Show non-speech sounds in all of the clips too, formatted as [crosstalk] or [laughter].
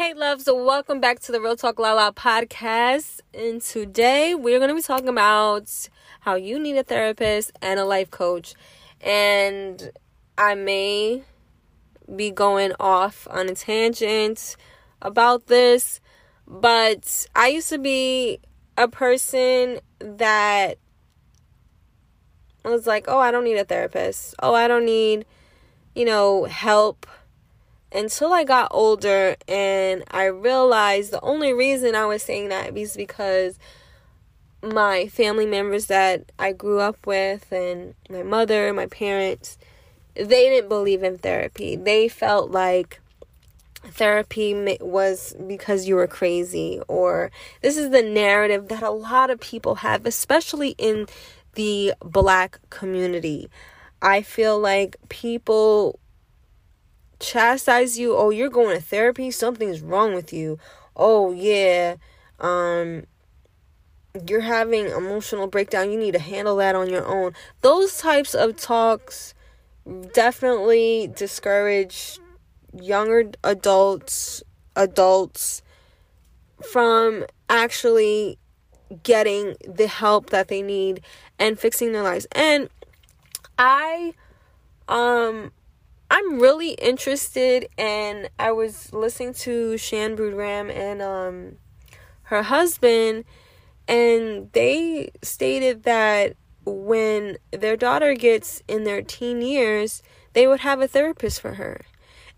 Hey, loves, welcome back to the Real Talk Lala podcast. And today we're going to be talking about how you need a therapist and a life coach. And I may be going off on a tangent about this, but I used to be a person that was like, oh, I don't need a therapist. Oh, I don't need, you know, help until I got older and I realized the only reason I was saying that is because my family members that I grew up with and my mother, and my parents, they didn't believe in therapy. They felt like therapy was because you were crazy or this is the narrative that a lot of people have especially in the black community. I feel like people chastise you, oh, you're going to therapy, something's wrong with you. Oh, yeah. Um you're having emotional breakdown, you need to handle that on your own. Those types of talks definitely discourage younger adults, adults from actually getting the help that they need and fixing their lives. And I um I'm really interested and I was listening to Shan Boodram and um her husband and they stated that when their daughter gets in their teen years, they would have a therapist for her.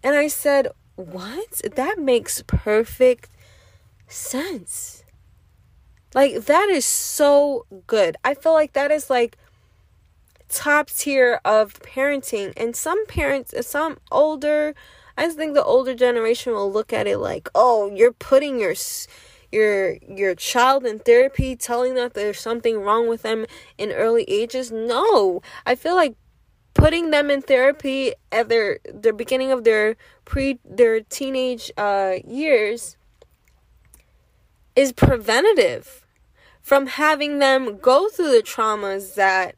And I said, "What? That makes perfect sense." Like that is so good. I feel like that is like top tier of parenting. And some parents, some older, I just think the older generation will look at it like, "Oh, you're putting your your your child in therapy telling that there's something wrong with them in early ages." No. I feel like putting them in therapy at their the beginning of their pre their teenage uh years is preventative from having them go through the traumas that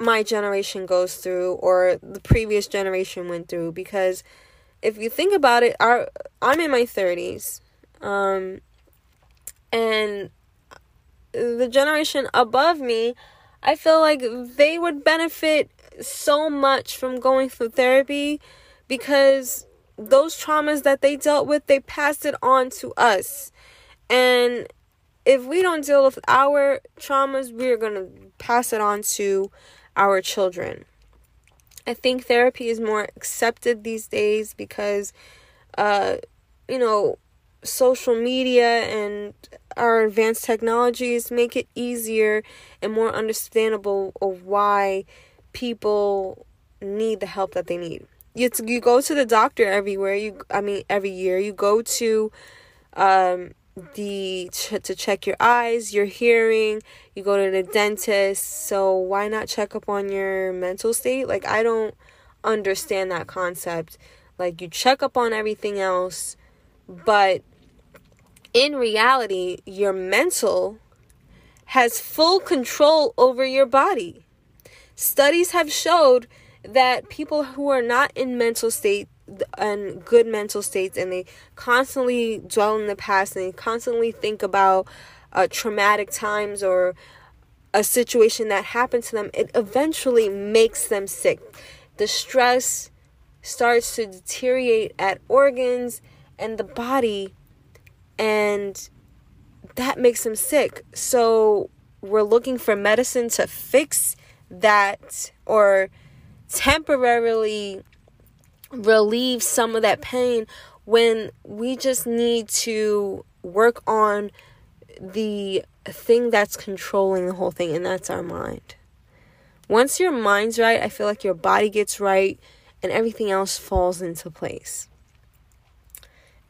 my generation goes through or the previous generation went through because if you think about it our I'm in my 30s um and the generation above me I feel like they would benefit so much from going through therapy because those traumas that they dealt with they passed it on to us. And if we don't deal with our traumas we're going to pass it on to our children. I think therapy is more accepted these days because, uh, you know, social media and our advanced technologies make it easier and more understandable of why people need the help that they need. You you go to the doctor everywhere. You I mean every year you go to um the ch- to check your eyes, your hearing, you go to the dentist. So why not check up on your mental state? Like I don't understand that concept. Like you check up on everything else, but in reality, your mental has full control over your body. Studies have showed that people who are not in mental state and good mental states and they constantly dwell in the past and they constantly think about uh, traumatic times or a situation that happened to them, it eventually makes them sick. The stress starts to deteriorate at organs and the body, and that makes them sick. So, we're looking for medicine to fix that or temporarily relieve some of that pain when we just need to work on the thing that's controlling the whole thing, and that's our mind. Once your mind's right, I feel like your body gets right and everything else falls into place.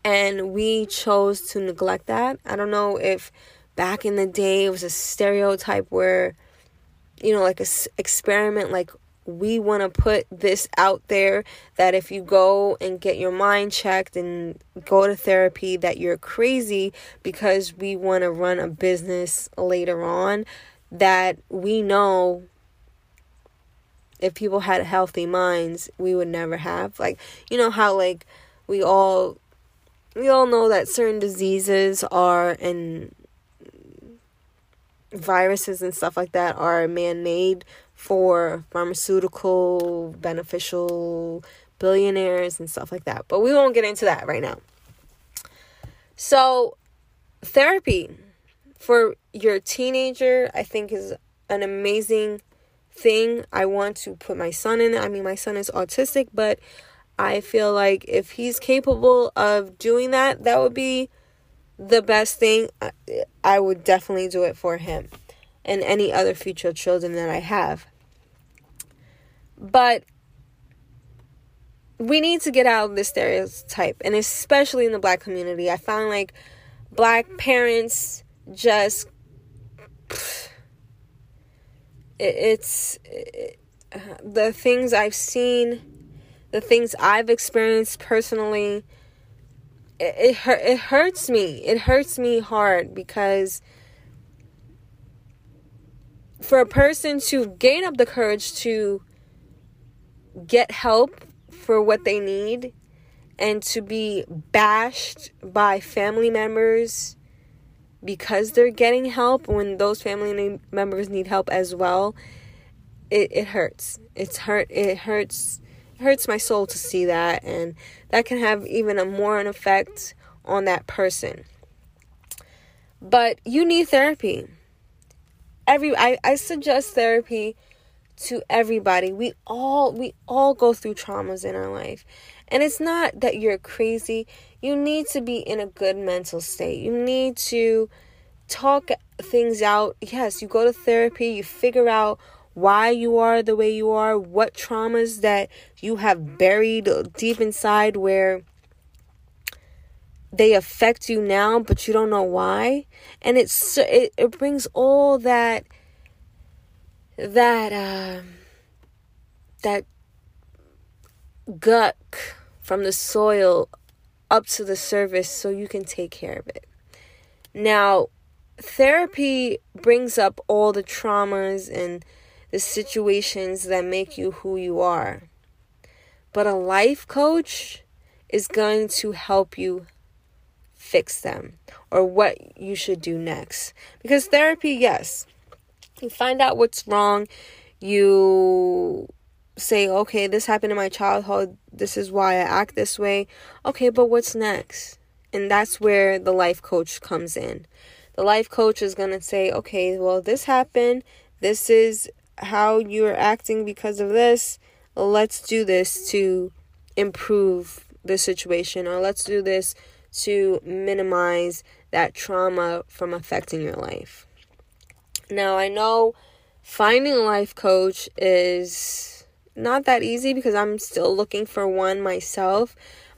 And we chose to neglect that. I don't know if back in the day it was a stereotype where, you know, like a s- experiment like we want to put this out there that if you go and get your mind checked and go to therapy that you're crazy because we want to run a business later on that we know if people had healthy minds we would never have. Like you know how like we all we all know that certain diseases are and viruses and stuff like that are man made for pharmaceutical beneficial billionaires and stuff like that. But we won't get into that right now. So, therapy for your teenager, I think, is an amazing thing. I want to put my son in it. I mean, my son is autistic, but I feel like if he's capable of doing that, that would be the best thing. I would definitely do it for him and any other future children that I have. But we need to get out of this stereotype, and especially in the black community. I found like black parents just. it's. It, uh, the things I've seen the things I've experienced personally, it, it, it hurts me. It hurts me hard because for a person to gain up the courage to get help for what they need and to be bashed by family members because they're getting help when those family members need help as well it, it hurts it's hurt it hurts hurts my soul to see that and that can have even a more an effect on that person. But you need therapy. Every I, I suggest therapy to everybody. We all we all go through traumas in our life. And it's not that you're crazy. You need to be in a good mental state. You need to talk things out. Yes you go to therapy you figure out why you are the way you are, what traumas that you have buried deep inside where they affect you now, but you don't know why. And it's it, it brings all that that uh, that guck from the soil up to the surface so you can take care of it. Now, therapy brings up all the traumas and the situations that make you who you are. But a life coach is going to help you fix them or what you should do next. Because therapy, yes, you find out what's wrong, you say, okay, this happened in my childhood, this is why I act this way. Okay, but what's next? And that's where the life coach comes in. The life coach is going to say, okay, well, this happened. This is how you're acting because of this. Let's do this to improve the situation, or let's do this to minimize that trauma from affecting your life. Now, I know finding a life coach is not that easy because I'm still looking for one myself,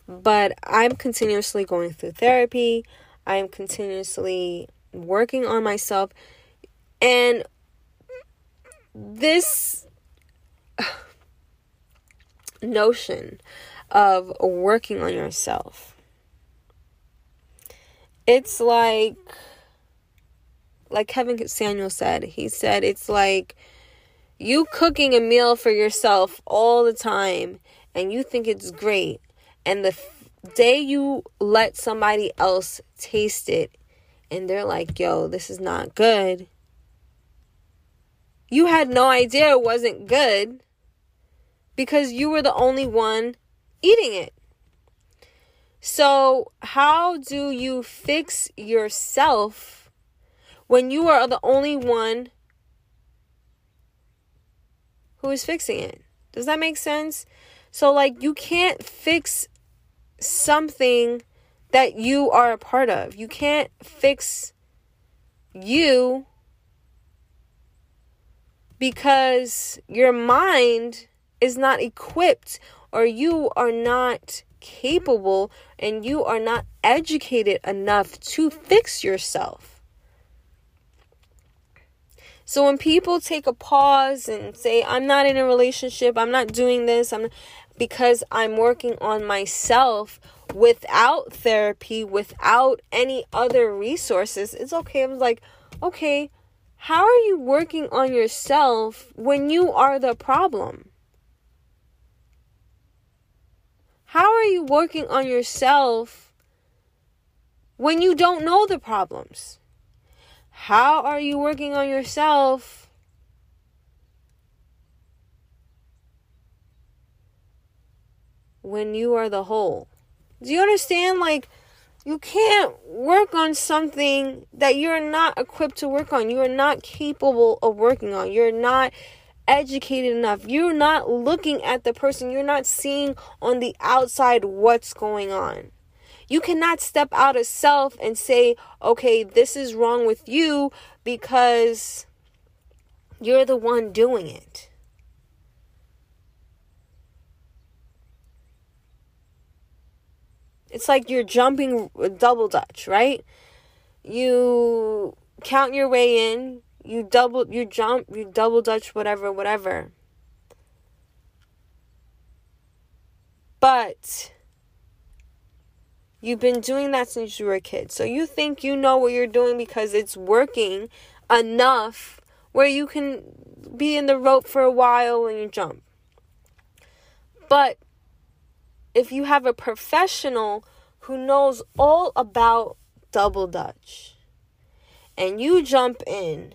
but I'm continuously going through therapy. I'm continuously working on myself. And this notion of working on yourself it's like like Kevin Samuels said he said it's like you cooking a meal for yourself all the time and you think it's great and the day you let somebody else taste it and they're like yo this is not good you had no idea it wasn't good because you were the only one eating it. So, how do you fix yourself when you are the only one who is fixing it? Does that make sense? So, like, you can't fix something that you are a part of. You can't fix you because your mind is not equipped or you are not capable and you are not educated enough to fix yourself. So when people take a pause and say I'm not in a relationship, I'm not doing this, I'm because I'm working on myself without therapy, without any other resources, it's okay. I'm like, okay, how are you working on yourself when you are the problem? How are you working on yourself when you don't know the problems? How are you working on yourself when you are the whole? Do you understand? Like, you can't work on something that you're not equipped to work on. You are not capable of working on. You're not educated enough. You're not looking at the person. You're not seeing on the outside what's going on. You cannot step out of self and say, okay, this is wrong with you because you're the one doing it. It's like you're jumping double dutch, right? You count your way in, you double, you jump, you double dutch, whatever, whatever. But you've been doing that since you were a kid. So you think you know what you're doing because it's working enough where you can be in the rope for a while and you jump. But if you have a professional who knows all about double dutch and you jump in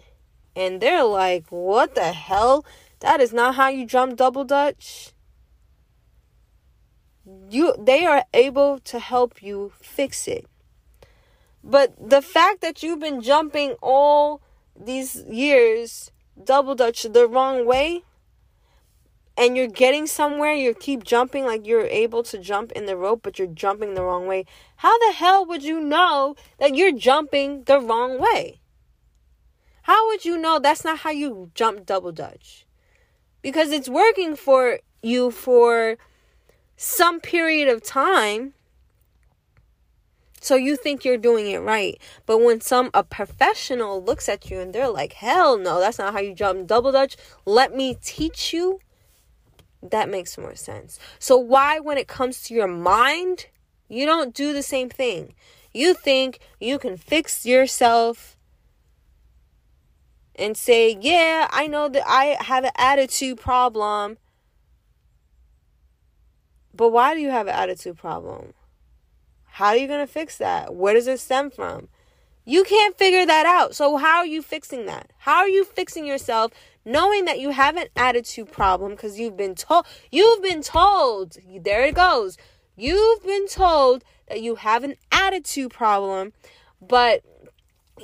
and they're like, "What the hell? That is not how you jump double dutch." You they are able to help you fix it. But the fact that you've been jumping all these years double dutch the wrong way, and you're getting somewhere, you keep jumping like you're able to jump in the rope, but you're jumping the wrong way. How the hell would you know that you're jumping the wrong way? How would you know that's not how you jump double dutch? Because it's working for you for some period of time. So you think you're doing it right. But when some a professional looks at you and they're like, "Hell no, that's not how you jump double dutch. Let me teach you." That makes more sense. So, why, when it comes to your mind, you don't do the same thing? You think you can fix yourself and say, Yeah, I know that I have an attitude problem. But why do you have an attitude problem? How are you going to fix that? Where does it stem from? You can't figure that out. So, how are you fixing that? How are you fixing yourself knowing that you have an attitude problem because you've been told, you've been told, there it goes, you've been told that you have an attitude problem, but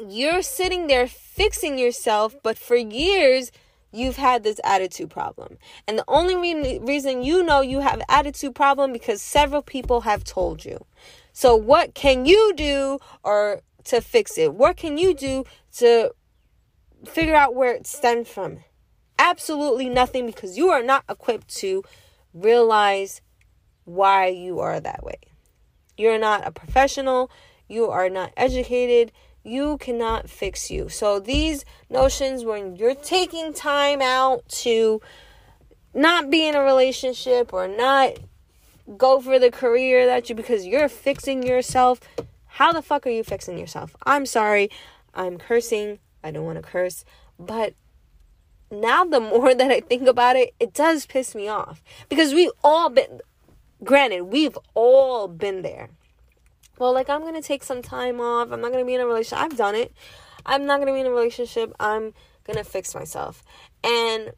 you're sitting there fixing yourself, but for years, you've had this attitude problem. And the only re- reason you know you have attitude problem because several people have told you. So what can you do or to fix it? What can you do to figure out where it stems from? Absolutely nothing because you are not equipped to realize why you are that way. You're not a professional, you are not educated, you cannot fix you. So, these notions when you're taking time out to not be in a relationship or not go for the career that you because you're fixing yourself, how the fuck are you fixing yourself? I'm sorry, I'm cursing. I don't want to curse, but now the more [laughs] that I think about it, it does piss me off because we've all been granted, we've all been there. Well, like I'm going to take some time off. I'm not going to be in a relationship. I've done it. I'm not going to be in a relationship. I'm going to fix myself. And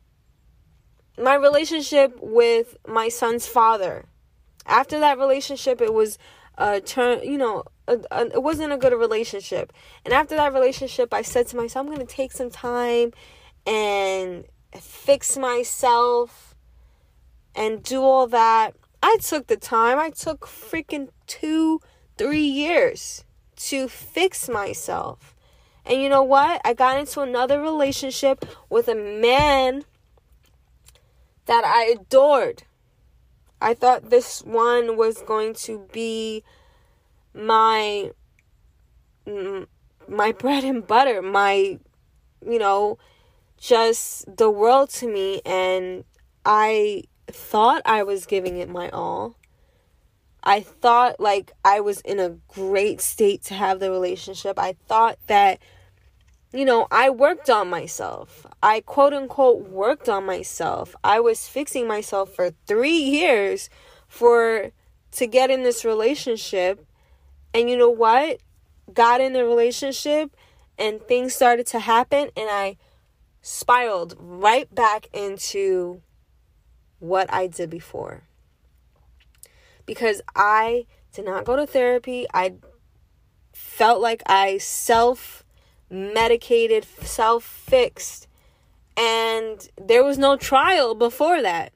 my relationship with my son's father. After that relationship, it was a turn, you know, a, a, it wasn't a good relationship. And after that relationship, I said to myself, I'm going to take some time and fix myself and do all that. I took the time. I took freaking two, three years to fix myself. And you know what? I got into another relationship with a man that I adored. I thought this one was going to be my my [laughs] bread and butter, my you know, just the world to me and I thought I was giving it my all. I thought like I was in a great state to have the relationship. I thought that you know, I worked on myself. I quote unquote worked on myself. I was fixing myself for 3 years for to get in this relationship. And you know what? got in the relationship and things started to happen and I spiraled right back into what I did before. Because I did not go to therapy. I felt like I self medicated, self fixed, and there was no trial before that.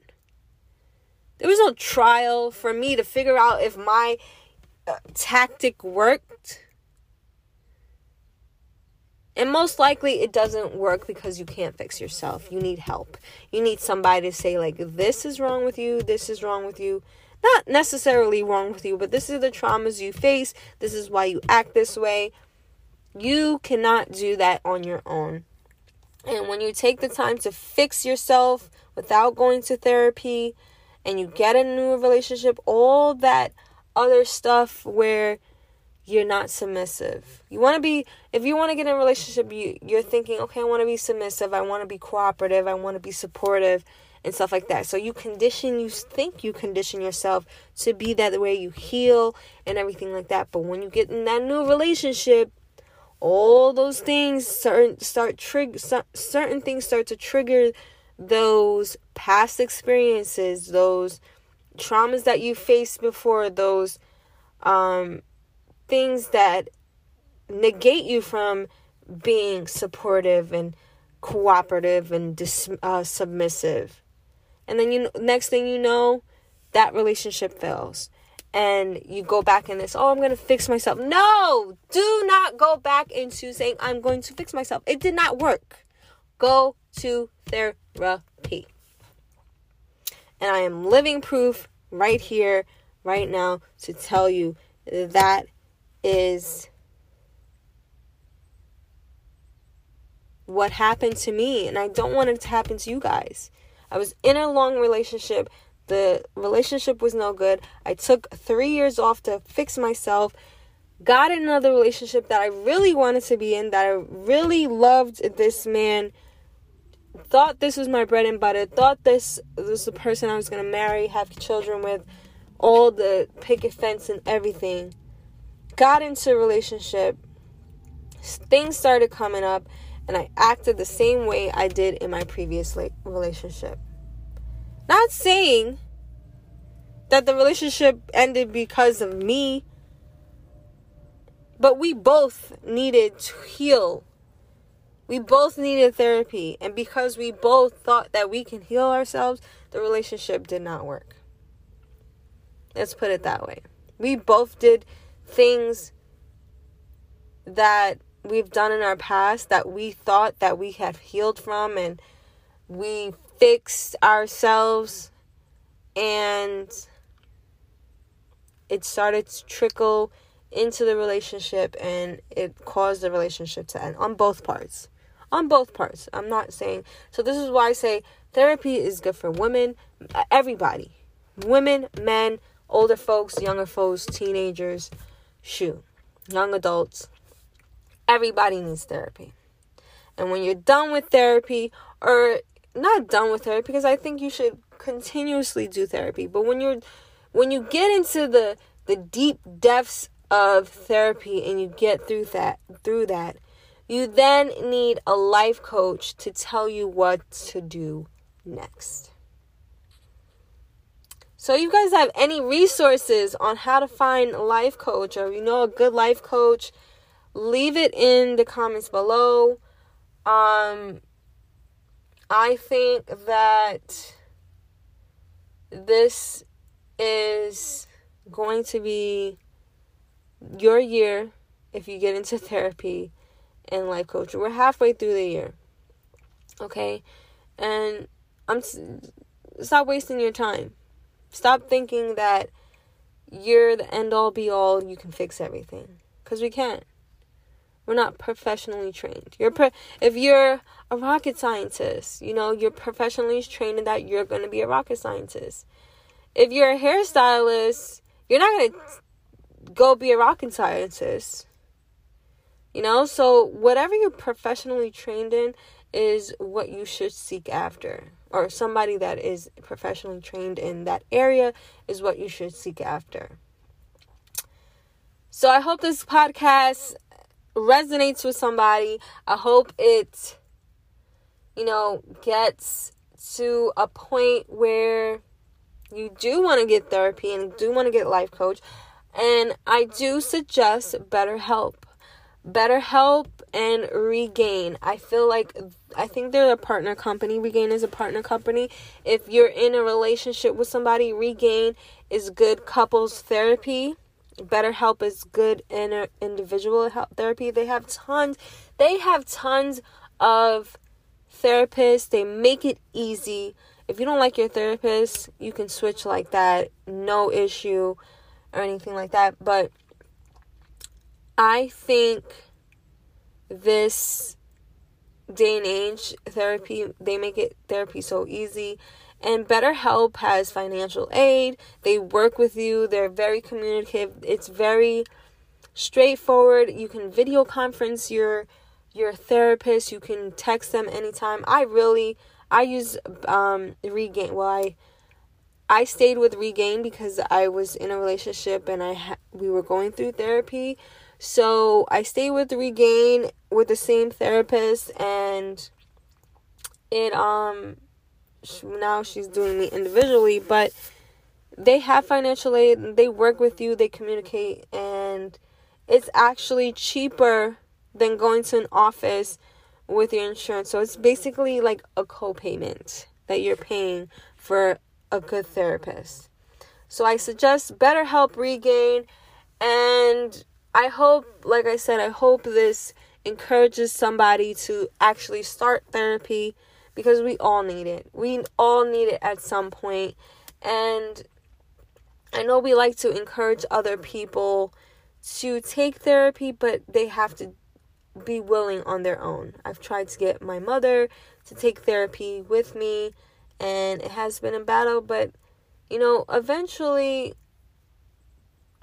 There was no trial for me to figure out if my uh, tactic worked. And most likely it doesn't work because you can't fix yourself. You need help. You need somebody to say, like, this is wrong with you, this is wrong with you. Not necessarily wrong with you, but this is the traumas you face. This is why you act this way. You cannot do that on your own. And when you take the time to fix yourself without going to therapy and you get a new relationship, all that other stuff where you're not submissive. You want to be if you want to get in a relationship, you you're thinking, "Okay, I want to be submissive. I want to be cooperative. I want to be supportive." And stuff like that. So you condition, you think you condition yourself to be that way. You heal and everything like that. But when you get in that new relationship, all those things start start trigger certain things start to trigger those past experiences, those traumas that you faced before, those um things that negate you from being supportive and cooperative and dis- uh, submissive. And then you next thing you know, that relationship fails. And you go back in this, oh, I'm going to fix myself. No, do not go back into saying, I'm going to fix myself. It did not work. Go to therapy. And I am living proof right here, right now, to tell you that is what happened to me and I don't want it to happen to you guys. I was in a long relationship. The relationship was no good. I took 3 years off to fix myself. Got another relationship that I really wanted to be in, that I really loved this man. Thought this was my bread and butter. Thought this was the person I was going to marry, have children with, all the picket fence and everything got into a relationship, things started coming up, and I acted the same way I did in my previous relationship. Not saying that the relationship ended because of me, but we both needed to heal. We both needed therapy, and because we both thought that we can heal ourselves, the relationship did not work. Let's put it that way. We both did things that we've done in our past that we thought that we had healed from and we fixed ourselves and it started to trickle into the relationship and it caused the relationship to end on both parts. On both parts. I'm not saying so this is why i say therapy is good for women everybody. Women men older folks younger folks teenagers shoot, young adults, everybody needs therapy. And when you're done with therapy, or not done with therapy, because I think you should continuously do therapy, but when you're when you get into the the deep depths of therapy and you get through that through that, you then need a life coach to tell you what to do next. So, you guys have any resources on how to find a life coach or you know a good life coach, leave it in the comments below. Um, I think that this is going to be your year if you get into [laughs] therapy and life coach. We're halfway through the year. Okay? And I'm stop wasting your time. Stop thinking that you're the end all be all, you can fix everything. Because we can't. We're not professionally trained. You're pro- if you're a rocket scientist, you know, you're professionally trained in that you're going to be a rocket scientist. If you're a hairstylist, you're not going to go be a rocket scientist. You know, so whatever you're professionally trained in is what you should seek after or somebody that is professionally trained in that area is what you should seek after. So I hope this podcast resonates with somebody. I hope it, you know, gets to a point where you do want to get therapy and do want to get life coach. And I do suggest BetterHelp. BetterHelp and Regain. I feel like I think they're a partner company. Regain is a partner company. If you're in a relationship with somebody, Regain is good couples therapy. BetterHelp is good in individual help therapy. They have tons. They have tons of therapists. They make it easy. If you don't like your therapist, you can switch like that. No issue or anything like that. But I think this day and age therapy, they make it therapy so easy. And BetterHelp has financial aid. They work with you. They're very communicative. It's very straightforward. You can video conference your your therapist. You can text them anytime. I really I use um Regain. Well, I I stayed with Regain because I was in a relationship and I ha- we were going through therapy. So I stayed with Regain with the same therapist and it um now she's doing me individually, but they have financial aid, they work with you, they communicate and it's actually cheaper than going to an office with your insurance. So it's basically like a co-payment that you're paying for a good therapist. So I suggest BetterHelp Regain and I hope like I said I hope this encourages somebody to actually start therapy because we all need it. We all need it at some point and I know we like to encourage other people to take therapy but they have to be willing on their own. I've tried to get my mother to take therapy with me and it has been a battle, but you know, eventually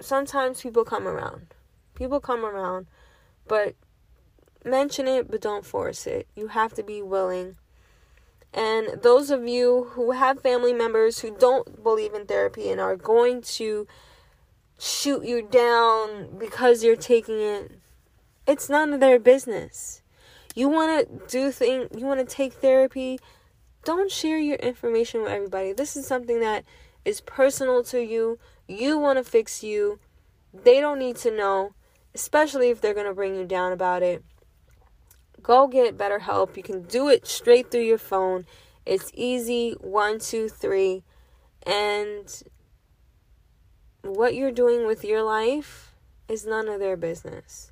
sometimes people come around. People come around, but mention it, but don't force it. You have to be willing. And those of you who have family members who don't believe in therapy and are going to shoot you down because you're taking it, it's none of their business. You want to do thing, you want to take therapy, don't share your information with everybody. This is something that is personal to you. You want to fix you. They don't need to know, especially if they're going to bring you down about it. Go get BetterHelp. You can do it straight through your phone. It's easy. One, two, three. And what you're doing with your life is none of their business.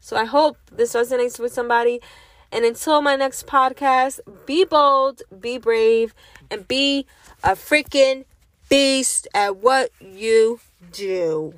So I hope this resonates with somebody. And until my next podcast, be bold, be brave, and be a freaking beast at what you do.